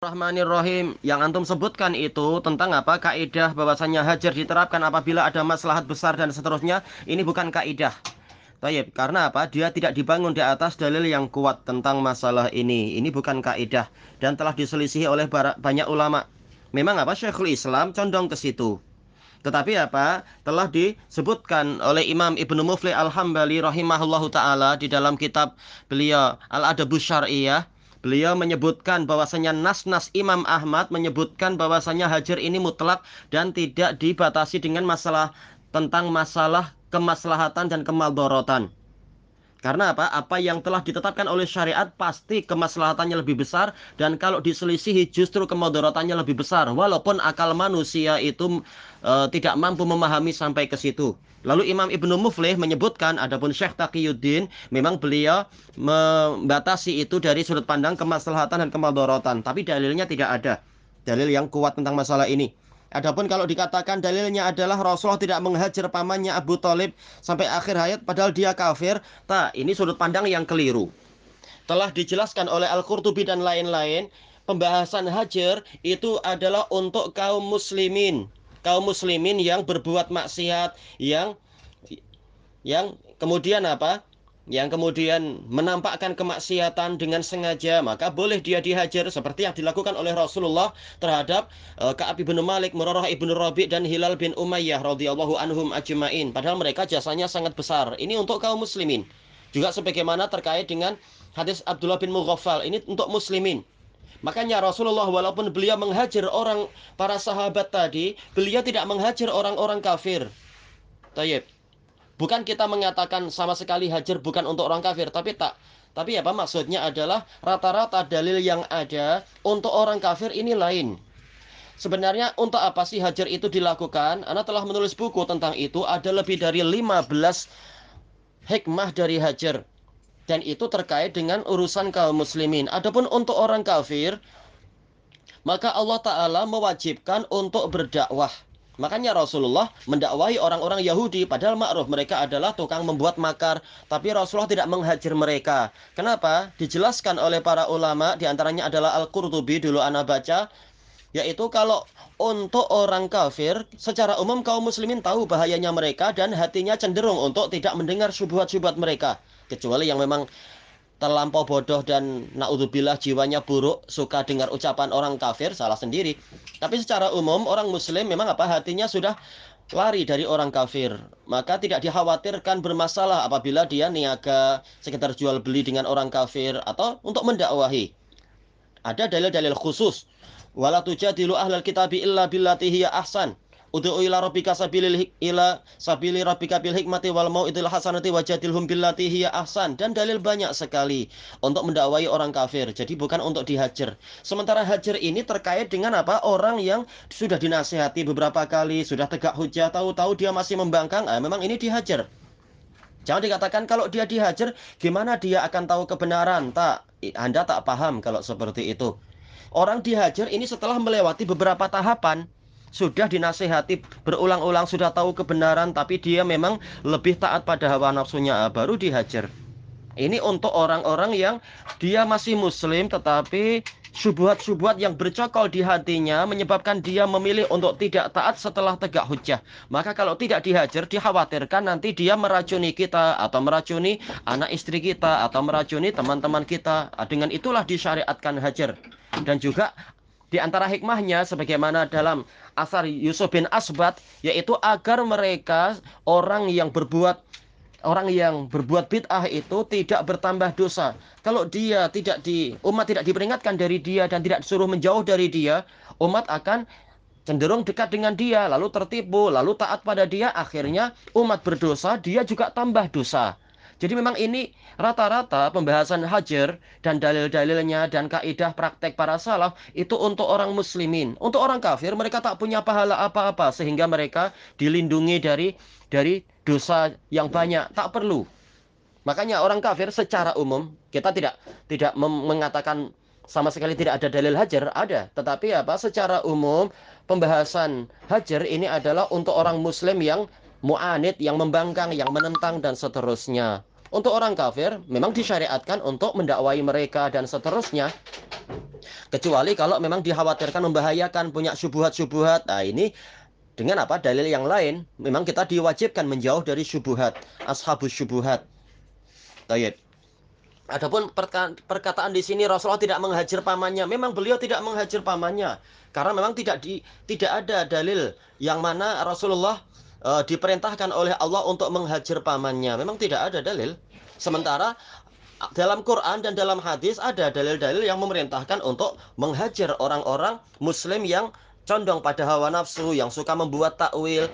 Bismillahirrahmanirrahim. Yang antum sebutkan itu tentang apa? Kaidah bahwasanya hajar diterapkan apabila ada maslahat besar dan seterusnya. Ini bukan kaidah. Tayyib, karena apa? Dia tidak dibangun di atas dalil yang kuat tentang masalah ini. Ini bukan kaidah dan telah diselisihi oleh banyak ulama. Memang apa? Syekhul Islam condong ke situ. Tetapi apa? Telah disebutkan oleh Imam Ibnu Mufli Al-Hambali rahimahullahu taala di dalam kitab beliau Al-Adabus Syar'iyyah Beliau menyebutkan bahwasanya nas-nas Imam Ahmad menyebutkan bahwasanya hajar ini mutlak dan tidak dibatasi dengan masalah tentang masalah kemaslahatan dan kemaldorotan. Karena apa? Apa yang telah ditetapkan oleh syariat pasti kemaslahatannya lebih besar dan kalau diselisihi justru kemudaratannya lebih besar walaupun akal manusia itu e, tidak mampu memahami sampai ke situ. Lalu Imam Ibnu Muflih menyebutkan adapun Syekh Taqiyuddin memang beliau membatasi itu dari sudut pandang kemaslahatan dan kemudaratan, tapi dalilnya tidak ada. Dalil yang kuat tentang masalah ini. Adapun kalau dikatakan dalilnya adalah Rasulullah tidak menghajar pamannya Abu Talib sampai akhir hayat padahal dia kafir, tak ini sudut pandang yang keliru. Telah dijelaskan oleh Al-Qurtubi dan lain-lain, pembahasan hajar itu adalah untuk kaum muslimin, kaum muslimin yang berbuat maksiat, yang yang kemudian apa? Yang kemudian menampakkan kemaksiatan dengan sengaja maka boleh dia dihajar seperti yang dilakukan oleh Rasulullah terhadap uh, Ka'ab bin Malik, Murarah ibn Rabi dan Hilal bin Umayyah radhiyallahu anhum ajmain. Padahal mereka jasanya sangat besar. Ini untuk kaum muslimin. Juga sebagaimana terkait dengan hadis Abdullah bin Mughaffal ini untuk muslimin. Makanya Rasulullah walaupun beliau menghajar orang para sahabat tadi, beliau tidak menghajar orang-orang kafir. Tayyib. Bukan kita mengatakan sama sekali hajar bukan untuk orang kafir, tapi tak. Tapi apa maksudnya adalah rata-rata dalil yang ada untuk orang kafir ini lain. Sebenarnya untuk apa sih hajar itu dilakukan? Anda telah menulis buku tentang itu, ada lebih dari 15 hikmah dari hajar. Dan itu terkait dengan urusan kaum muslimin. Adapun untuk orang kafir, maka Allah Ta'ala mewajibkan untuk berdakwah Makanya Rasulullah mendakwahi orang-orang Yahudi padahal ma'ruf mereka adalah tukang membuat makar, tapi Rasulullah tidak menghajar mereka. Kenapa? Dijelaskan oleh para ulama di antaranya adalah Al-Qurtubi dulu anak baca yaitu kalau untuk orang kafir secara umum kaum muslimin tahu bahayanya mereka dan hatinya cenderung untuk tidak mendengar syubhat-syubhat mereka kecuali yang memang terlampau bodoh dan naudzubillah jiwanya buruk, suka dengar ucapan orang kafir, salah sendiri. Tapi secara umum orang muslim memang apa hatinya sudah lari dari orang kafir. Maka tidak dikhawatirkan bermasalah apabila dia niaga sekitar jual beli dengan orang kafir atau untuk mendakwahi. Ada dalil-dalil khusus. Wala tujadilu ahlal kitabi illa billati hiya ahsan. Ud'u ila rabbika sabilil ila sabili rabbika bil hikmati wal mau'idil hasanati wajadilhum billati hiya ahsan dan dalil banyak sekali untuk mendakwai orang kafir. Jadi bukan untuk dihajar. Sementara hajar ini terkait dengan apa? Orang yang sudah dinasihati beberapa kali, sudah tegak hujah, tahu-tahu dia masih membangkang, ah, memang ini dihajar. Jangan dikatakan kalau dia dihajar, gimana dia akan tahu kebenaran? Tak, Anda tak paham kalau seperti itu. Orang dihajar ini setelah melewati beberapa tahapan sudah dinasehati berulang-ulang sudah tahu kebenaran tapi dia memang lebih taat pada hawa nafsunya ah, baru dihajar ini untuk orang-orang yang dia masih muslim tetapi subuhat-subuhat yang bercokol di hatinya menyebabkan dia memilih untuk tidak taat setelah tegak hujah. Maka kalau tidak dihajar, dikhawatirkan nanti dia meracuni kita atau meracuni anak istri kita atau meracuni teman-teman kita. Ah, dengan itulah disyariatkan hajar. Dan juga di antara hikmahnya sebagaimana dalam asar Yusuf bin Asbat yaitu agar mereka orang yang berbuat orang yang berbuat bid'ah itu tidak bertambah dosa. Kalau dia tidak di umat tidak diperingatkan dari dia dan tidak disuruh menjauh dari dia, umat akan cenderung dekat dengan dia, lalu tertipu, lalu taat pada dia, akhirnya umat berdosa, dia juga tambah dosa. Jadi memang ini rata-rata pembahasan hajar dan dalil-dalilnya dan kaidah praktek para salaf itu untuk orang muslimin. Untuk orang kafir mereka tak punya pahala apa-apa sehingga mereka dilindungi dari dari dosa yang banyak, tak perlu. Makanya orang kafir secara umum kita tidak tidak mengatakan sama sekali tidak ada dalil hajar, ada. Tetapi apa? Secara umum pembahasan hajar ini adalah untuk orang muslim yang mu'anid, yang membangkang, yang menentang dan seterusnya. Untuk orang kafir memang disyariatkan untuk mendakwai mereka dan seterusnya. Kecuali kalau memang dikhawatirkan membahayakan punya syubhat-syubhat. Nah, ini dengan apa? Dalil yang lain, memang kita diwajibkan menjauh dari syubhat, ashabus syubhat. Tayyib. Adapun perkataan di sini Rasulullah tidak menghajar pamannya. Memang beliau tidak menghajar pamannya karena memang tidak di tidak ada dalil yang mana Rasulullah uh, diperintahkan oleh Allah untuk menghajar pamannya. Memang tidak ada dalil. Sementara dalam Quran dan dalam hadis ada dalil-dalil yang memerintahkan untuk menghajar orang-orang muslim yang condong pada hawa nafsu, yang suka membuat takwil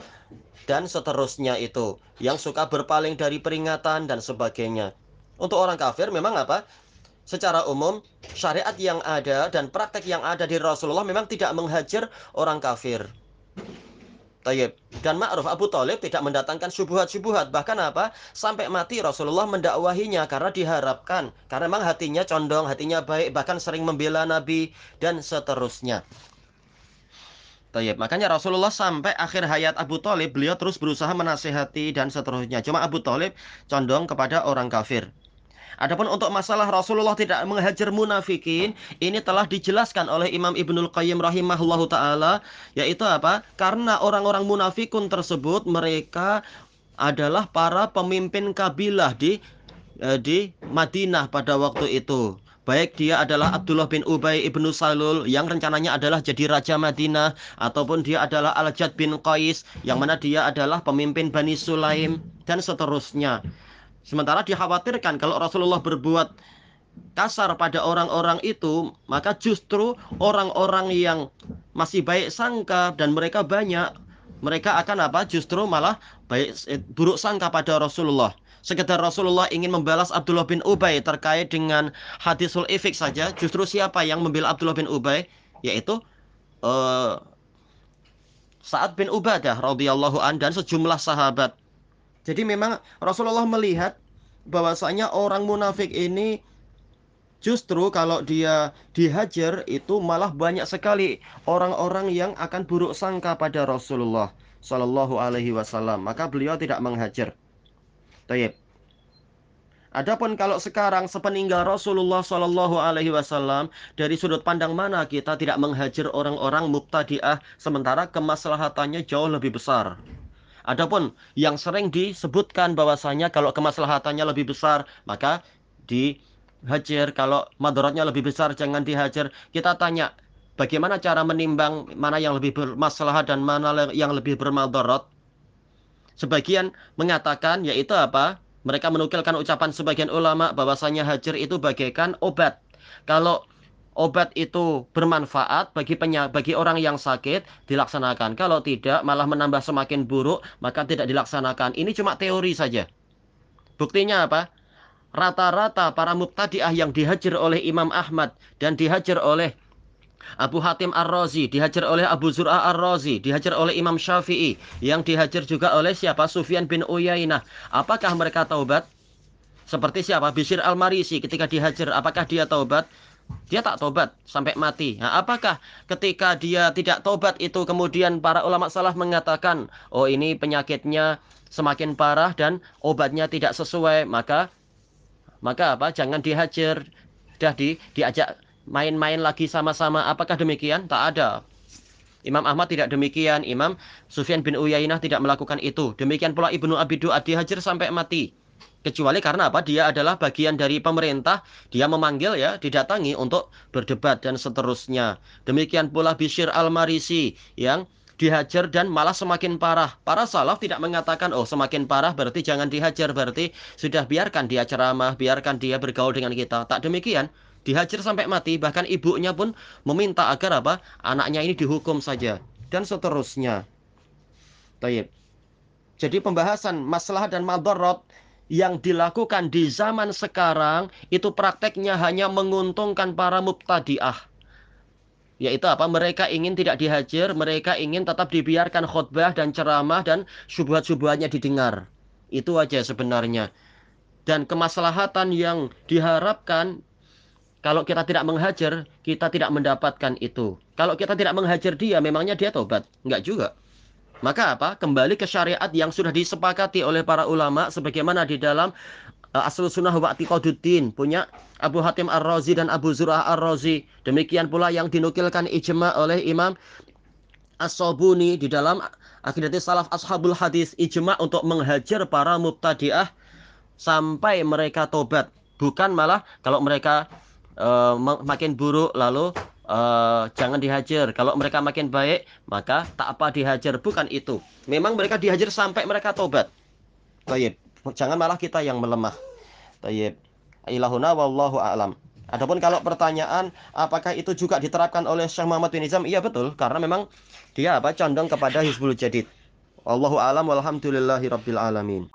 dan seterusnya itu, yang suka berpaling dari peringatan dan sebagainya. Untuk orang kafir memang apa? Secara umum syariat yang ada dan praktek yang ada di Rasulullah memang tidak menghajar orang kafir. Tayyib. Dan ma'ruf Abu Talib tidak mendatangkan subuhat-subuhat. Bahkan apa? Sampai mati Rasulullah mendakwahinya karena diharapkan. Karena memang hatinya condong, hatinya baik, bahkan sering membela Nabi dan seterusnya. Tayyib. Makanya Rasulullah sampai akhir hayat Abu Talib, beliau terus berusaha menasehati dan seterusnya. Cuma Abu Talib condong kepada orang kafir. Adapun untuk masalah Rasulullah tidak menghajar munafikin, ini telah dijelaskan oleh Imam Ibnul Qayyim rahimahullahu taala, yaitu apa? Karena orang-orang munafikun tersebut mereka adalah para pemimpin kabilah di eh, di Madinah pada waktu itu. Baik dia adalah Abdullah bin Ubay ibnu Salul yang rencananya adalah jadi Raja Madinah Ataupun dia adalah Al-Jad bin Qais yang mana dia adalah pemimpin Bani Sulaim dan seterusnya Sementara dikhawatirkan kalau Rasulullah berbuat kasar pada orang-orang itu, maka justru orang-orang yang masih baik sangka dan mereka banyak, mereka akan apa? Justru malah baik eh, buruk sangka pada Rasulullah. Sekedar Rasulullah ingin membalas Abdullah bin Ubay terkait dengan hadisul ifik saja, justru siapa yang membela Abdullah bin Ubay? Yaitu uh, Sa'ad bin Ubadah radhiyallahu an dan sejumlah sahabat. Jadi memang Rasulullah melihat bahwasanya orang munafik ini justru kalau dia dihajar itu malah banyak sekali orang-orang yang akan buruk sangka pada Rasulullah Shallallahu Alaihi Wasallam. Maka beliau tidak menghajar. Taib. Adapun kalau sekarang sepeninggal Rasulullah Shallallahu Alaihi Wasallam dari sudut pandang mana kita tidak menghajar orang-orang mubtadi'ah sementara kemaslahatannya jauh lebih besar. Adapun yang sering disebutkan bahwasanya kalau kemaslahatannya lebih besar maka dihajar, kalau madaratnya lebih besar jangan dihajar. Kita tanya, bagaimana cara menimbang mana yang lebih bermaslahat dan mana yang lebih bermadarat? Sebagian mengatakan yaitu apa? Mereka menukilkan ucapan sebagian ulama bahwasanya hajar itu bagaikan obat. Kalau obat itu bermanfaat bagi penya, bagi orang yang sakit dilaksanakan. Kalau tidak malah menambah semakin buruk maka tidak dilaksanakan. Ini cuma teori saja. Buktinya apa? Rata-rata para mubtadi'ah yang dihajar oleh Imam Ahmad dan dihajar oleh Abu Hatim Ar-Razi, dihajar oleh Abu Zur'ah Ar-Razi, dihajar oleh Imam Syafi'i, yang dihajar juga oleh siapa? Sufyan bin Uyainah. Apakah mereka taubat? Seperti siapa? Bisir Al-Marisi ketika dihajar, apakah dia taubat? Dia tak tobat sampai mati. Nah, apakah ketika dia tidak tobat itu kemudian para ulama salah mengatakan, oh ini penyakitnya semakin parah dan obatnya tidak sesuai, maka maka apa? Jangan dihajar, dah di diajak main-main lagi sama-sama. Apakah demikian? Tak ada. Imam Ahmad tidak demikian, Imam Sufyan bin Uyainah tidak melakukan itu. Demikian pula Ibnu Abi Du'ad dihajar sampai mati. Kecuali karena apa? Dia adalah bagian dari pemerintah, dia memanggil ya, didatangi untuk berdebat dan seterusnya. Demikian pula Bishir Al-Marisi yang dihajar dan malah semakin parah. Para salaf tidak mengatakan, oh semakin parah berarti jangan dihajar, berarti sudah biarkan dia ceramah, biarkan dia bergaul dengan kita. Tak demikian, dihajar sampai mati, bahkan ibunya pun meminta agar apa? Anaknya ini dihukum saja dan seterusnya. Taib. Jadi pembahasan masalah dan madarat yang dilakukan di zaman sekarang itu prakteknya hanya menguntungkan para mubtadi'ah. Yaitu apa? Mereka ingin tidak dihajar, mereka ingin tetap dibiarkan khutbah dan ceramah dan subuhat-subuhatnya didengar. Itu aja sebenarnya. Dan kemaslahatan yang diharapkan kalau kita tidak menghajar, kita tidak mendapatkan itu. Kalau kita tidak menghajar dia, memangnya dia tobat? Enggak juga. Maka apa? Kembali ke syariat yang sudah disepakati oleh para ulama sebagaimana di dalam uh, Aslu Sunnah wa punya Abu Hatim Ar-Razi dan Abu Zur'ah Ar-Razi. Demikian pula yang dinukilkan ijma oleh Imam As-Sobuni di dalam Akidatul Salaf Ashabul Hadis ijma untuk menghajar para mubtadi'ah sampai mereka tobat. Bukan malah kalau mereka uh, makin buruk lalu uh, jangan dihajar. Kalau mereka makin baik, maka tak apa dihajar. Bukan itu. Memang mereka dihajar sampai mereka tobat. Baik. Jangan malah kita yang melemah. Baik. Ilahuna wallahu a'lam. Adapun kalau pertanyaan apakah itu juga diterapkan oleh Syekh Muhammad bin Izam? Iya betul, karena memang dia apa condong kepada Hizbul Jadid. Wallahu a'lam walhamdulillahi rabbil alamin.